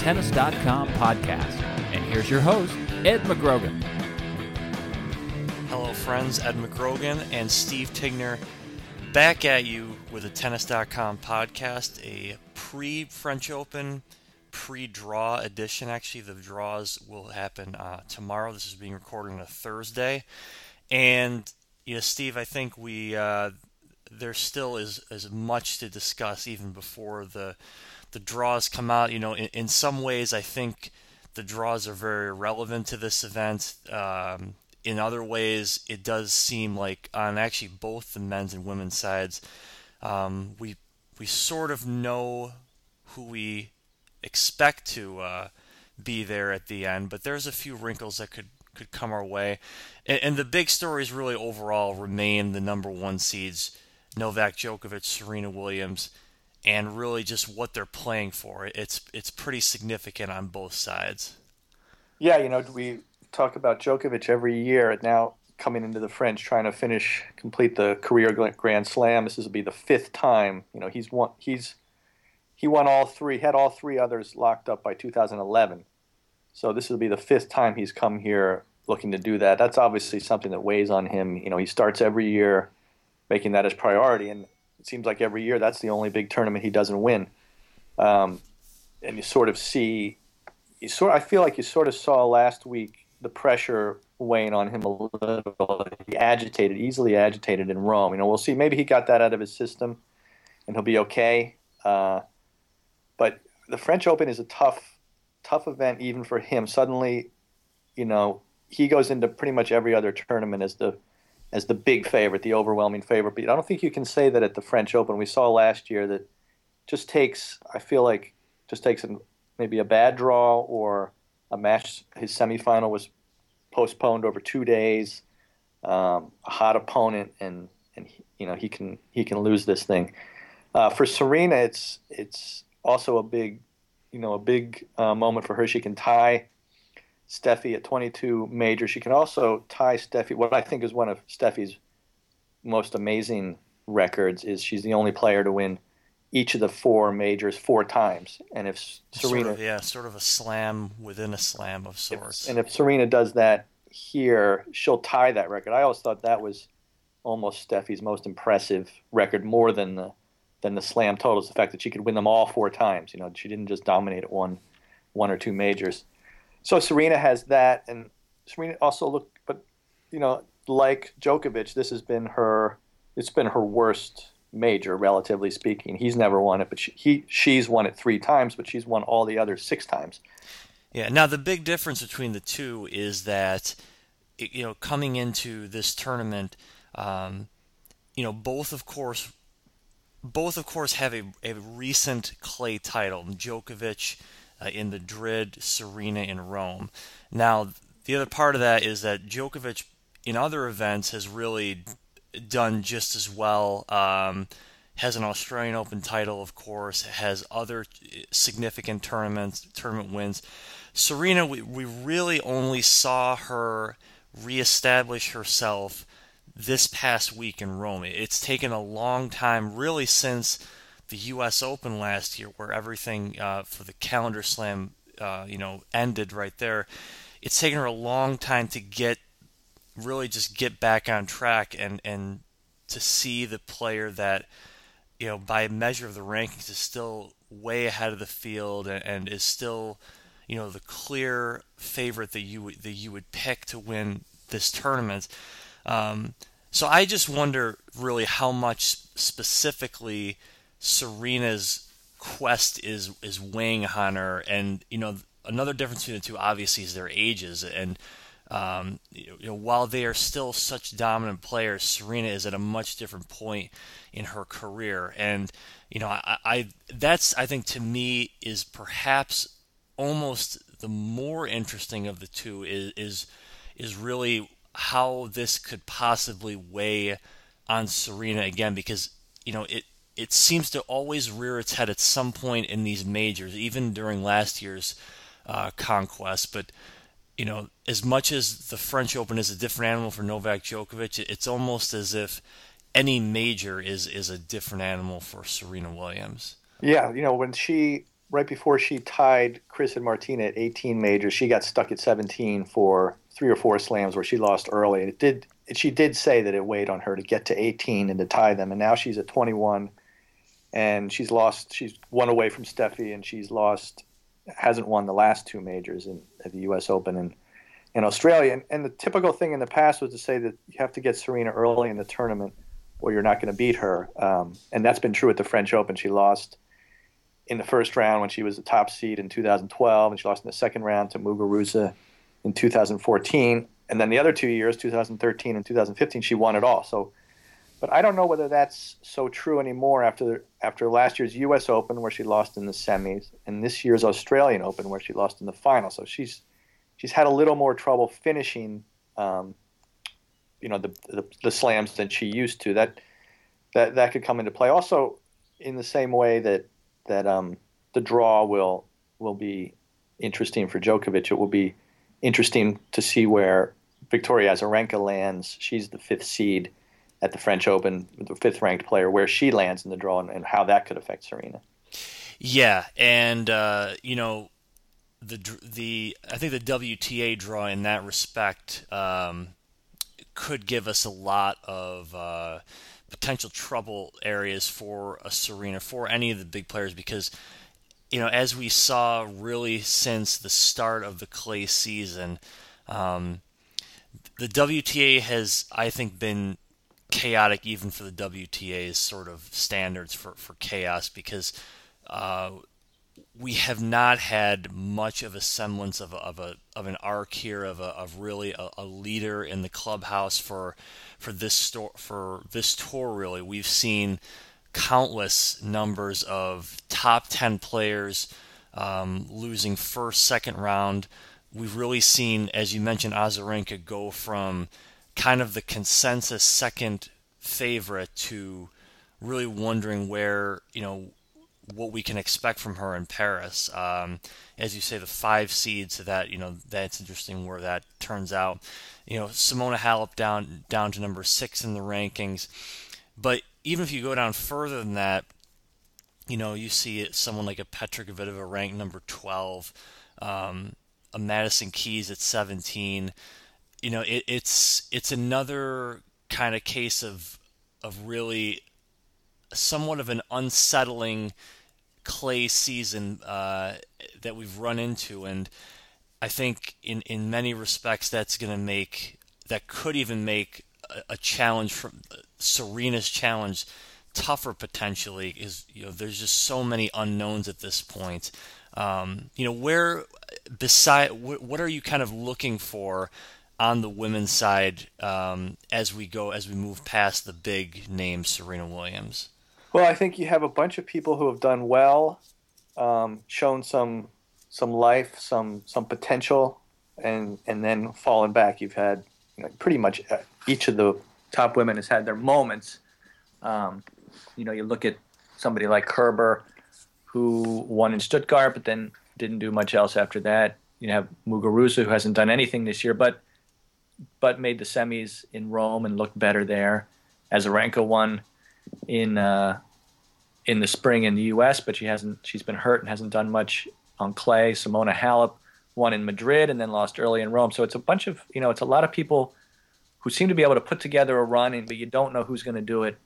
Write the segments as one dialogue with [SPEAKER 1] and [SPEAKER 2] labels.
[SPEAKER 1] Tennis.com podcast. And here's your host, Ed McGrogan.
[SPEAKER 2] Hello, friends. Ed McGrogan and Steve Tignor back at you with the Tennis.com podcast, a pre French Open, pre draw edition. Actually, the draws will happen uh, tomorrow. This is being recorded on a Thursday. And, you know, Steve, I think we. Uh, there still is as much to discuss even before the the draws come out. You know, in, in some ways, I think the draws are very relevant to this event. Um, in other ways, it does seem like on actually both the men's and women's sides, um, we we sort of know who we expect to uh, be there at the end, but there's a few wrinkles that could could come our way, and, and the big stories really overall remain the number one seeds, Novak Djokovic, Serena Williams and really just what they're playing for. It's it's pretty significant on both sides.
[SPEAKER 3] Yeah, you know, we talk about Djokovic every year, now coming into the French, trying to finish, complete the career Grand Slam. This will be the fifth time. You know, he's won. He's he won all three. Had all three others locked up by 2011. So this will be the fifth time he's come here looking to do that. That's obviously something that weighs on him. You know, he starts every year making that his priority, and it seems like every year that's the only big tournament he doesn't win. Um, and you sort of see, you sort. I feel like you sort of saw last week the pressure weighing on him a little. He agitated, easily agitated in Rome. You know, we'll see. Maybe he got that out of his system, and he'll be okay. Uh, but the French Open is a tough, tough event even for him. Suddenly, you know, he goes into pretty much every other tournament as the as the big favorite, the overwhelming favorite. But I don't think you can say that at the French Open. We saw last year that just takes, I feel like, just takes an, maybe a bad draw or a match. His semifinal was postponed over two days. Um, a hot opponent, and and he, you know he can he can lose this thing. Uh, for Serena, it's it's also a big, you know, a big uh, moment for her. She can tie Steffi at 22 major. She can also tie Steffi. What I think is one of Steffi's most amazing records is she's the only player to win each of the four majors four times. And if Serena,
[SPEAKER 2] sort of, yeah, sort of a slam within a slam of sorts.
[SPEAKER 3] If, and if Serena does that here, she'll tie that record. I always thought that was almost Steffi's most impressive record, more than the than the slam totals. The fact that she could win them all four times. You know, she didn't just dominate at one one or two majors. So Serena has that, and Serena also looked, but you know, like Djokovic, this has been her. It's been her worst major, relatively speaking. He's never won it, but she, he she's won it three times, but she's won all the others six times.
[SPEAKER 2] Yeah. Now the big difference between the two is that you know coming into this tournament, um, you know both of course, both of course have a, a recent clay title. Djokovic uh, in the Madrid, Serena in Rome. Now, the other part of that is that Djokovic in other events has really done just as well. Um, has an Australian Open title, of course, has other significant tournaments, tournament wins. Serena, we, we really only saw her reestablish herself this past week in Rome. It's taken a long time, really, since the U.S. Open last year, where everything uh, for the calendar slam, uh, you know, ended right there. It's taken her a long time to get, really, just get back on track and and to see the player that, you know, by measure of the rankings, is still way ahead of the field and, and is still, you know, the clear favorite that you that you would pick to win this tournament. Um, so I just wonder really how much specifically Serena's quest is is weighing on her, and you know another difference between the two obviously is their ages, and um, you know, while they are still such dominant players, Serena is at a much different point in her career, and you know, I, I that's I think to me is perhaps almost the more interesting of the two is is is really how this could possibly weigh on Serena again. Because you know it it seems to always rear its head at some point in these majors, even during last year's uh, conquest. But you know, as much as the French Open is a different animal for Novak Djokovic, it's almost as if any major is is a different animal for Serena Williams.
[SPEAKER 3] Yeah, you know, when she right before she tied Chris and Martina at 18 majors, she got stuck at 17 for three or four slams where she lost early. And it did she did say that it weighed on her to get to 18 and to tie them. And now she's at 21 and she's lost she's one away from Steffi and she's lost hasn't won the last two majors in, at the U.S. Open and in Australia. And, and, the typical thing in the past was to say that you have to get Serena early in the tournament or you're not going to beat her. Um, and that's been true at the French Open. She lost in the first round when she was the top seed in 2012, and she lost in the second round to Muguruza in 2014. And then the other two years, 2013 and 2015, she won it all. So but I don't know whether that's so true anymore after after last year's U.S. Open where she lost in the semis, and this year's Australian Open where she lost in the final. So she's she's had a little more trouble finishing, um, you know, the, the, the slams than she used to. That that that could come into play. Also, in the same way that that um, the draw will will be interesting for Djokovic, it will be interesting to see where Victoria Azarenka lands. She's the fifth seed at the French Open, the fifth ranked player, where she lands in the draw and, and how that could affect Serena.
[SPEAKER 2] Yeah, and uh, you know, the the I think the WTA draw in that respect um, could give us a lot of uh, potential trouble areas for a Serena for any of the big players because you know as we saw really since the start of the clay season. Um, the WTA has, I think, been chaotic even for the WTA's sort of standards for, for chaos because uh, we have not had much of a semblance of a, of a of an arc here of a of really a, a leader in the clubhouse for for this store for this tour really. We've seen countless numbers of top 10 players um, losing first second round. We've really seen as you mentioned Azarenka go from kind of the consensus second favorite to really wondering where you know what we can expect from her in Paris. Um, as you say, the five seeds that you know that's interesting where that turns out. You know, Simona Halep down down to number six in the rankings, but even if you go down further than that, you know you see someone like a Petra Kvitova ranked number twelve, um, a Madison Keys at seventeen you know, it, it's it's another kind of case of of really somewhat of an unsettling clay season uh, that we've run into, and I think in in many respects that's going to make that could even make a, a challenge from Serena's challenge tougher potentially is you know there's just so many unknowns at this point. Um, you know where beside what are you kind of looking for on the women's side um, as we go as we move past the big name Serena Williams?
[SPEAKER 3] Well, I think you have a bunch of people who have done well, um, shown some some life, some some potential, and and then fallen back. You've had you know, pretty much uh, each of the top women has had their moments. Um, you know, you look at somebody like Kerber, who won in Stuttgart, but then didn't do much else after that. You have Muguruza, who hasn't done anything this year, but but made the semis in Rome and looked better there. Azarenka won in uh, in the spring in the U.S., but she hasn't. She's been hurt and hasn't done much on clay. Simona Halep won in Madrid and then lost early in Rome. So it's a bunch of you know, it's a lot of people who seem to be able to put together a run, but you don't know who's going to do it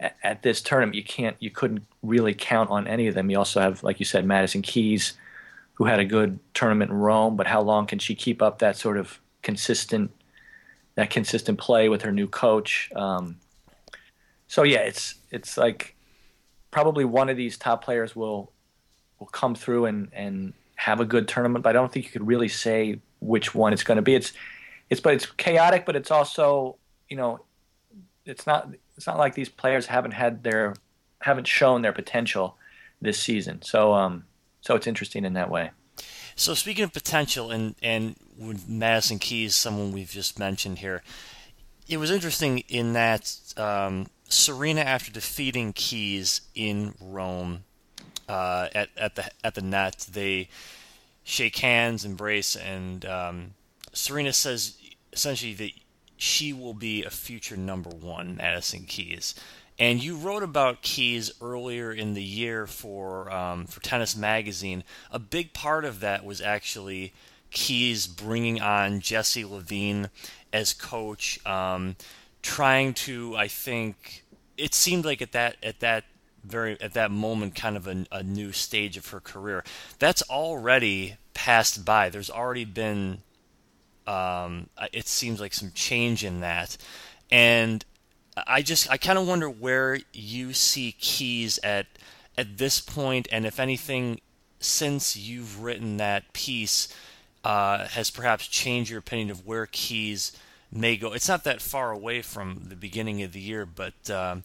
[SPEAKER 3] at, at, this tournament. You can't. You couldn't really count on any of them. You also have, like you said, Madison Keys, who had a good tournament in Rome, but how long can she keep up that sort of consistent that consistent play with her new coach. Um, so yeah, it's it's like probably one of these top players will will come through and and have a good tournament, but I don't think you could really say which one it's going to be. It's it's but it's chaotic, but it's also you know it's not it's not like these players haven't had their haven't shown their potential this season. So um so it's interesting in that way.
[SPEAKER 2] So speaking of potential, and and with Madison Keys, someone we've just mentioned here, it was interesting in that um, Serena, after defeating Keys in Rome uh, at at the at the net, they shake hands, embrace, and um, Serena says essentially that she will be a future number one, Madison Keys. And you wrote about Keys earlier in the year for um, for Tennis Magazine. A big part of that was actually Keys bringing on Jesse Levine as coach, um, trying to, I think, it seemed like at that at that very at that moment, kind of a, a new stage of her career. That's already passed by. There's already been, um, it seems like some change in that, and I just I kind of wonder where you see Keys at at this point, and if anything, since you've written that piece, uh, has perhaps changed your opinion of where Keys may go. It's not that far away from the beginning of the year, but um,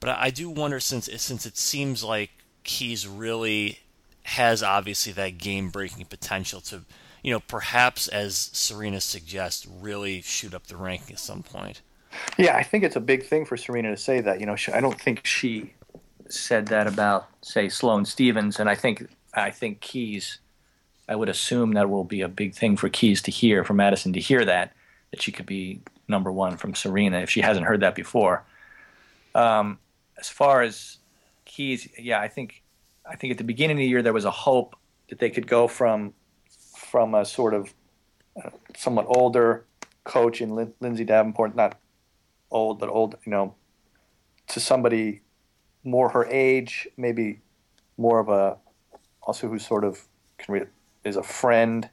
[SPEAKER 2] but I do wonder since since it seems like Keys really has obviously that game breaking potential to you know perhaps as Serena suggests really shoot up the ranking at some point.
[SPEAKER 3] Yeah, I think it's a big thing for Serena to say that. You know, she, I don't think she said that about say Sloane Stevens, and I think I think Keys. I would assume that will be a big thing for Keys to hear, for Madison to hear that that she could be number one from Serena if she hasn't heard that before. Um, as far as Keys, yeah, I think I think at the beginning of the year there was a hope that they could go from from a sort of uh, somewhat older coach in Lin- Lindsay Davenport, not old, but old, you know, to somebody more her age, maybe more of a, also who sort of can read, is a friend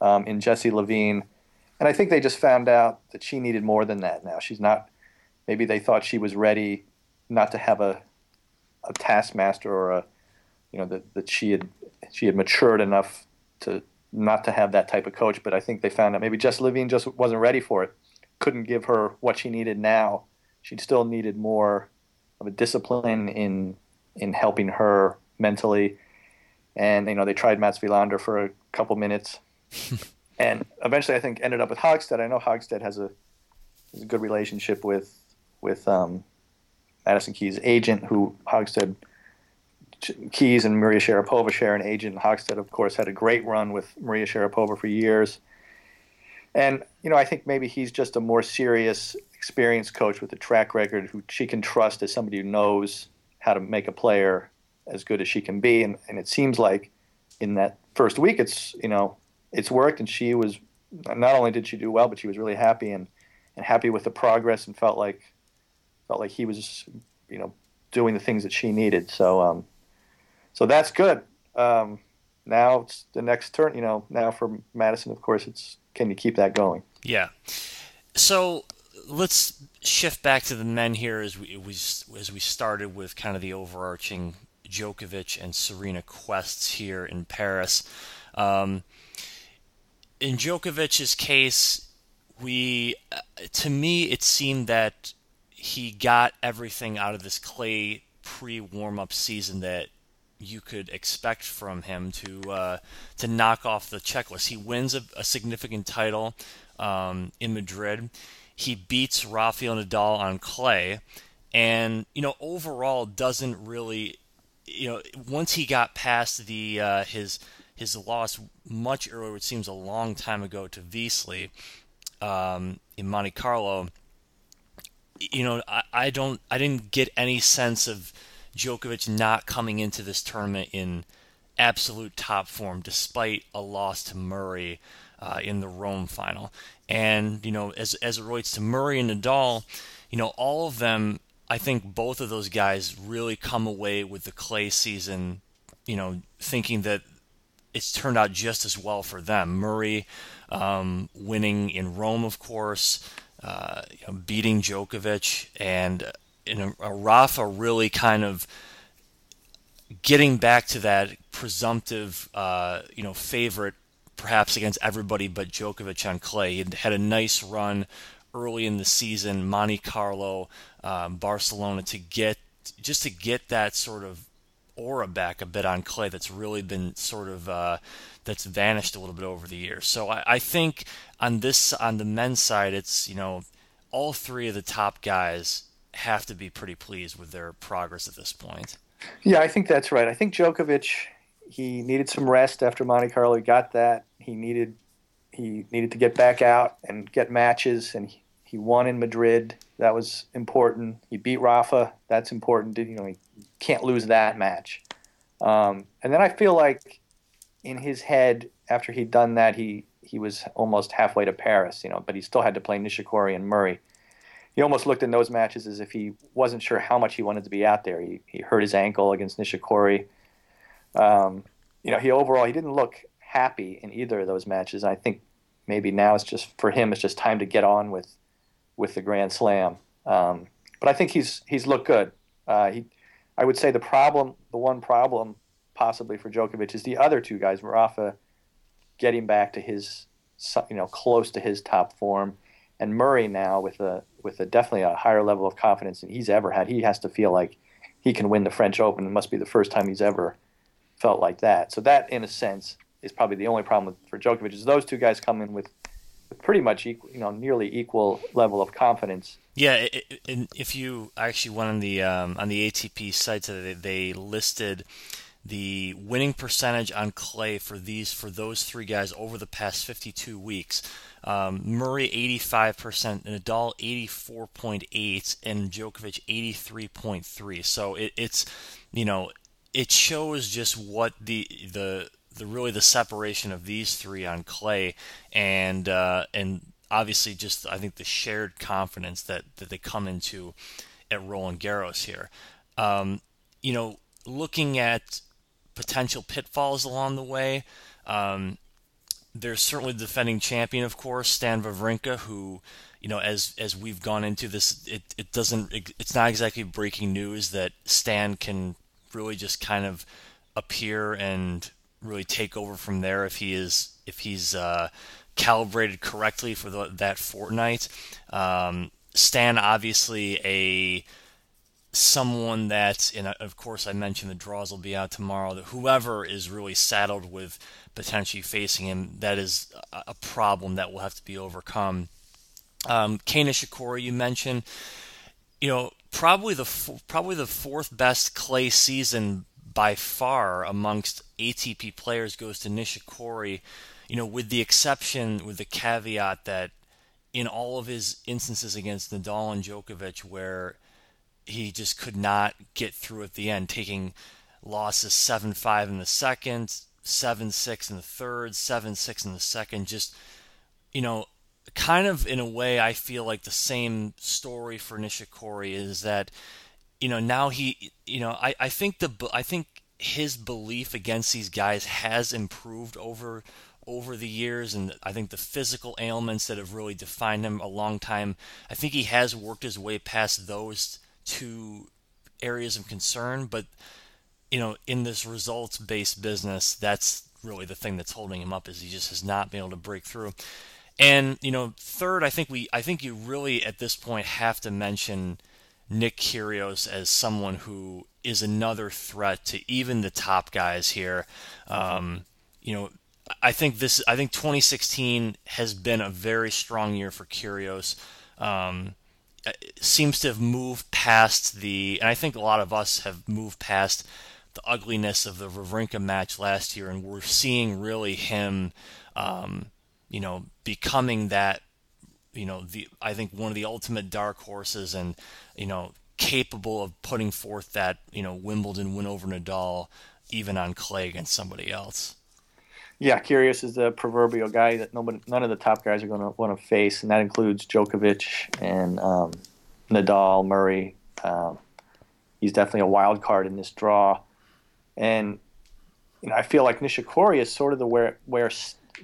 [SPEAKER 3] um, in Jesse Levine. And I think they just found out that she needed more than that now. She's not, maybe they thought she was ready not to have a, a taskmaster or a, you know, that, that she had, she had matured enough to not to have that type of coach. But I think they found out maybe Jesse Levine just wasn't ready for it couldn't give her what she needed now. She still needed more of a discipline in in helping her mentally. And you know, they tried Mats Wilander for a couple minutes, and eventually, I think ended up with Hogstedt. I know Hogstedt has a has a good relationship with with um, Madison Keys' agent, who Hogstedt Keys and Maria Sharapova share an agent. Hogstedt, of course, had a great run with Maria Sharapova for years. And you know, I think maybe he's just a more serious, experienced coach with a track record who she can trust as somebody who knows how to make a player as good as she can be. And, and it seems like in that first week, it's you know, it's worked, and she was not only did she do well, but she was really happy and and happy with the progress, and felt like felt like he was you know doing the things that she needed. So um, so that's good. Um, now it's the next turn. You know, now for Madison, of course, it's can you keep that going?
[SPEAKER 2] Yeah. So let's shift back to the men here as we, as we started with kind of the overarching Djokovic and Serena quests here in Paris. Um, in Djokovic's case, we to me it seemed that he got everything out of this clay pre warm up season that you could expect from him to uh, to knock off the checklist. He wins a, a significant title um, in Madrid. He beats Rafael Nadal on clay, and you know overall doesn't really, you know, once he got past the uh, his his loss much earlier, it seems a long time ago to Vesely um, in Monte Carlo. You know, I, I don't, I didn't get any sense of Djokovic not coming into this tournament in absolute top form despite a loss to Murray uh, in the Rome final. And, you know, as, as it relates to Murray and Nadal, you know, all of them, I think both of those guys really come away with the clay season, you know, thinking that it's turned out just as well for them. Murray um, winning in Rome, of course, uh, you know, beating Djokovic, and and a, a Rafa really kind of getting back to that presumptive, uh, you know, favorite perhaps against everybody but Djokovic on clay. He had a nice run early in the season, Monte Carlo, um, Barcelona, to get just to get that sort of aura back a bit on clay that's really been sort of uh, that's vanished a little bit over the years. So I, I think on this on the men's side, it's you know all three of the top guys have to be pretty pleased with their progress at this point.
[SPEAKER 3] Yeah, I think that's right. I think Djokovic he needed some rest after Monte Carlo. He got that. He needed he needed to get back out and get matches, and he, he won in Madrid. That was important. He beat Rafa. That's important. You know, he can't lose that match. Um, and then I feel like in his head, after he'd done that, he he was almost halfway to Paris. You know, but he still had to play Nishikori and Murray. He almost looked in those matches as if he wasn't sure how much he wanted to be out there. He he hurt his ankle against Nishikori. Um, you know, he overall he didn't look happy in either of those matches. I think maybe now it's just for him it's just time to get on with with the Grand Slam. Um, but I think he's he's looked good. Uh, he, I would say the problem, the one problem possibly for Djokovic is the other two guys, Rafa, getting back to his you know close to his top form, and Murray now with a with a definitely a higher level of confidence than he's ever had. He has to feel like he can win the French Open. It must be the first time he's ever felt like that. So that, in a sense, is probably the only problem with, for Djokovic is those two guys come in with, pretty much equal, you know, nearly equal level of confidence.
[SPEAKER 2] Yeah, and if you actually went on the um, on the ATP site today, they listed the winning percentage on clay for these for those three guys over the past 52 weeks. Um, Murray 85%, Nadal 84.8, and Djokovic 83.3. So it, it's you know it shows just what the the the really the separation of these three on clay and uh, and obviously just I think the shared confidence that that they come into at Roland Garros here. Um, you know, looking at potential pitfalls along the way. Um, there's certainly the defending champion, of course, Stan Wawrinka, who, you know, as as we've gone into this, it, it doesn't, it's not exactly breaking news that Stan can really just kind of appear and really take over from there if he is if he's uh, calibrated correctly for the, that fortnight. Um, Stan obviously a someone that, and of course I mentioned the draws will be out tomorrow. That whoever is really saddled with potentially facing him, that is a problem that will have to be overcome. Um, Kei Nishikori, you mentioned, you know, probably the probably the fourth best clay season by far amongst ATP players goes to Nishikori. You know, with the exception, with the caveat that in all of his instances against Nadal and Djokovic, where he just could not get through at the end, taking losses 7 5 in the second, 7 6 in the third, 7 6 in the second. Just, you know, kind of in a way, I feel like the same story for Nishikori is that, you know, now he, you know, I, I think the, I think his belief against these guys has improved over over the years and I think the physical ailments that have really defined him a long time I think he has worked his way past those two areas of concern but you know in this results based business that's really the thing that's holding him up is he just has not been able to break through. And you know, third, I think we, I think you really at this point have to mention Nick Kyrgios as someone who is another threat to even the top guys here. Um, you know, I think this, I think 2016 has been a very strong year for Kyrgios. Um, seems to have moved past the, and I think a lot of us have moved past the ugliness of the Wawrinka match last year, and we're seeing really him. Um, you know, becoming that, you know, the I think one of the ultimate dark horses and, you know, capable of putting forth that, you know, Wimbledon win over Nadal even on clay against somebody else.
[SPEAKER 3] Yeah, Kyrgios is the proverbial guy that nobody, none of the top guys are going to want to face, and that includes Djokovic and um, Nadal, Murray. Um, he's definitely a wild card in this draw, and you know, I feel like Nishikori is sort of the where where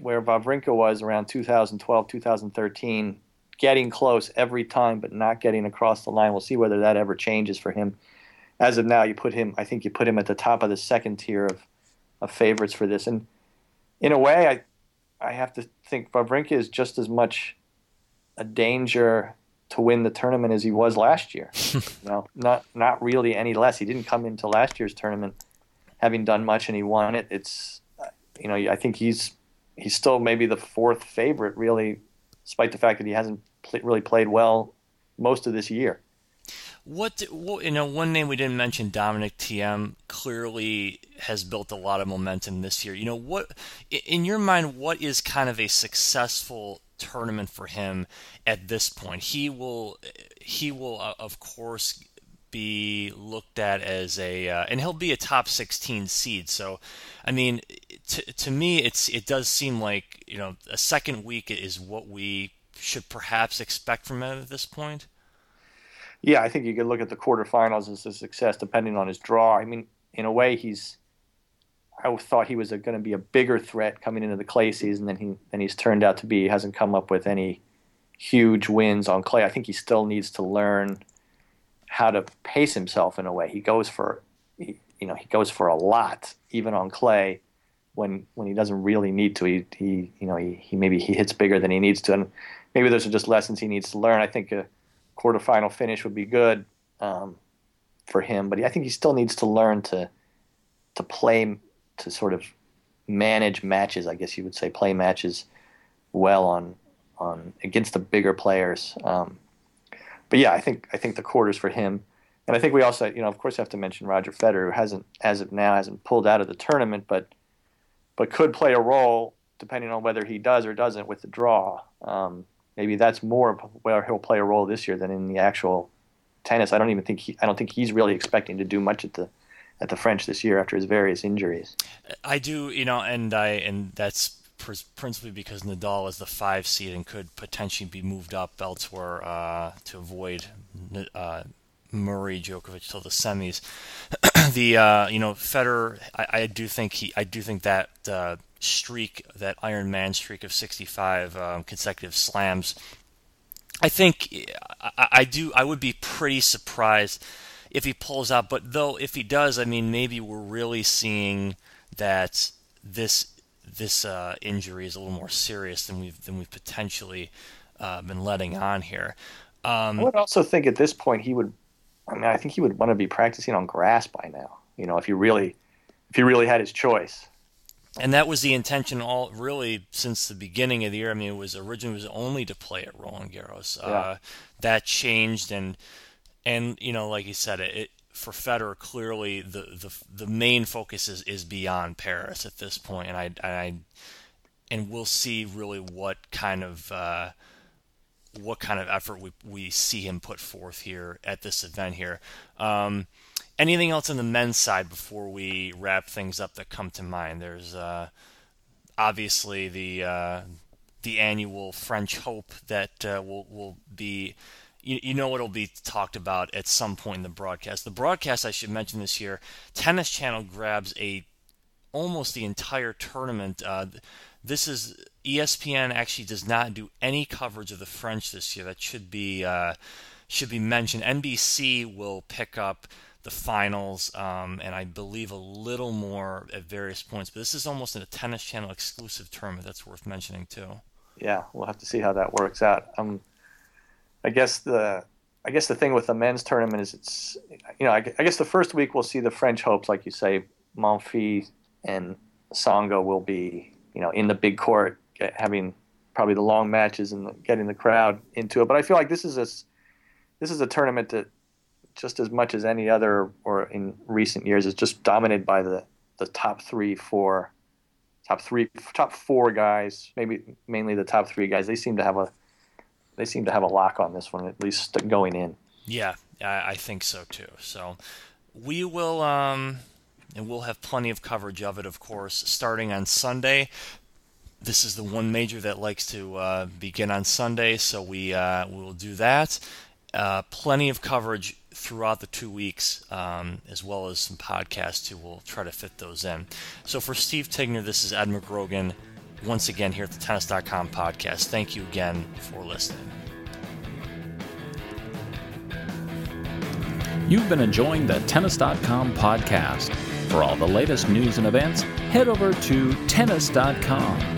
[SPEAKER 3] where Wawrinka was around 2012, 2013, getting close every time but not getting across the line. We'll see whether that ever changes for him as of now, you put him. I think you put him at the top of the second tier of, of favorites for this. And in a way, I I have to think Wawrinka is just as much a danger to win the tournament as he was last year. you know, not not really any less. He didn't come into last year's tournament having done much, and he won it. It's you know, I think he's he's still maybe the fourth favorite, really, despite the fact that he hasn't pl- really played well most of this year.
[SPEAKER 2] What, what, you know, one name we didn't mention, Dominic Thiem, clearly has built a lot of momentum this year. You know, what in your mind, what is kind of a successful tournament for him at this point? He will, he will, uh, of course, be looked at as a, uh, and he'll be a top 16 seed. So, I mean, to to me, it's it does seem like you know a second week is what we should perhaps expect from him at this point.
[SPEAKER 3] Yeah, I think you could look at the quarterfinals as a success, depending on his draw. I mean, in a way, he's. I thought he was going to be a bigger threat coming into the clay season than he than he's turned out to be. He hasn't come up with any huge wins on clay. I think he still needs to learn how to pace himself in a way. He goes for, you know, he goes for a lot even on clay when when he doesn't really need to. He he you know he, he maybe he hits bigger than he needs to, and maybe those are just lessons he needs to learn. I think a quarterfinal finish would be good um, for him, but I think he still needs to learn to to play to sort of manage matches. I guess you would say play matches well on on against the bigger players. Um, but yeah, I think I think the quarters for him. And I think we also, you know, of course, have to mention Roger Federer, who hasn't, as of now, hasn't pulled out of the tournament, but but could play a role depending on whether he does or doesn't with the draw. Um, maybe that's more where he'll play a role this year than in the actual tennis. I don't even think he, I don't think he's really expecting to do much at the at the French this year after his various injuries.
[SPEAKER 2] I do, you know, and I and that's principally because Nadal is the five seed and could potentially be moved up elsewhere uh, to avoid uh, Murray Djokovic till the semis. the uh, you know Federer, I, I, do think he, I do think that uh, streak, that Iron Man streak of 65 um, consecutive slams. I think I, I do. I would be pretty surprised if he pulls out. But though, if he does, I mean, maybe we're really seeing that this this uh, injury is a little more serious than we've than we've potentially uh, been letting on here.
[SPEAKER 3] Um, I would also think at this point he would I mean, I think he would want to be practicing on grass by now. You know, if he really, if he really had his choice.
[SPEAKER 2] And that was the intention all really since the beginning of the year. I mean, it was originally was only to play at Roland Garros. Yeah. Uh, that changed, and and you know, like you said, it, it for Federer clearly the, the the main focus is, is beyond Paris at this point, and I and I and we'll see really what kind of. Uh, what kind of effort we, we see him put forth here at this event here. Um, anything else on the men's side before we wrap things up that come to mind? There's uh, obviously the uh, the annual French Hope that uh, will will be. You, you know it'll be talked about at some point in the broadcast. The broadcast, I should mention this year, Tennis Channel grabs a almost the entire tournament. Uh, this is ESPN actually does not do any coverage of the French this year. That should be uh, should be mentioned. NBC will pick up the finals, um, and I believe a little more at various points. But this is almost a Tennis Channel exclusive tournament. That's worth mentioning too.
[SPEAKER 3] Yeah, we'll have to see how that works out. Um, I guess the I guess the thing with the men's tournament is it's you know I, I guess the first week we'll see the French hopes, like you say, Monfils and Tsonga will be you know in the big court get, having probably the long matches and getting the crowd into it. But I feel like this is a this is a tournament that just as much as any other or in recent years is just dominated by the the top three, four, top three, top four guys. Maybe mainly the top three guys. They seem to have a they seem to have a lock on this one at least going in.
[SPEAKER 2] Yeah, I think so too. So we will. Um and we'll have plenty of coverage of it, of course, starting on Sunday this is the one major that likes to uh, begin on Sunday, so we uh, will do that. Uh, plenty of coverage throughout the two weeks, um, as well as some podcasts too. We'll try to fit those in. So for Steve Tignor, this is Ed McGrogan once again here at the Tennis.com podcast. Thank you again for listening.
[SPEAKER 1] You've been enjoying the Tennis.com podcast. For all the latest news and events, head over to Tennis.com.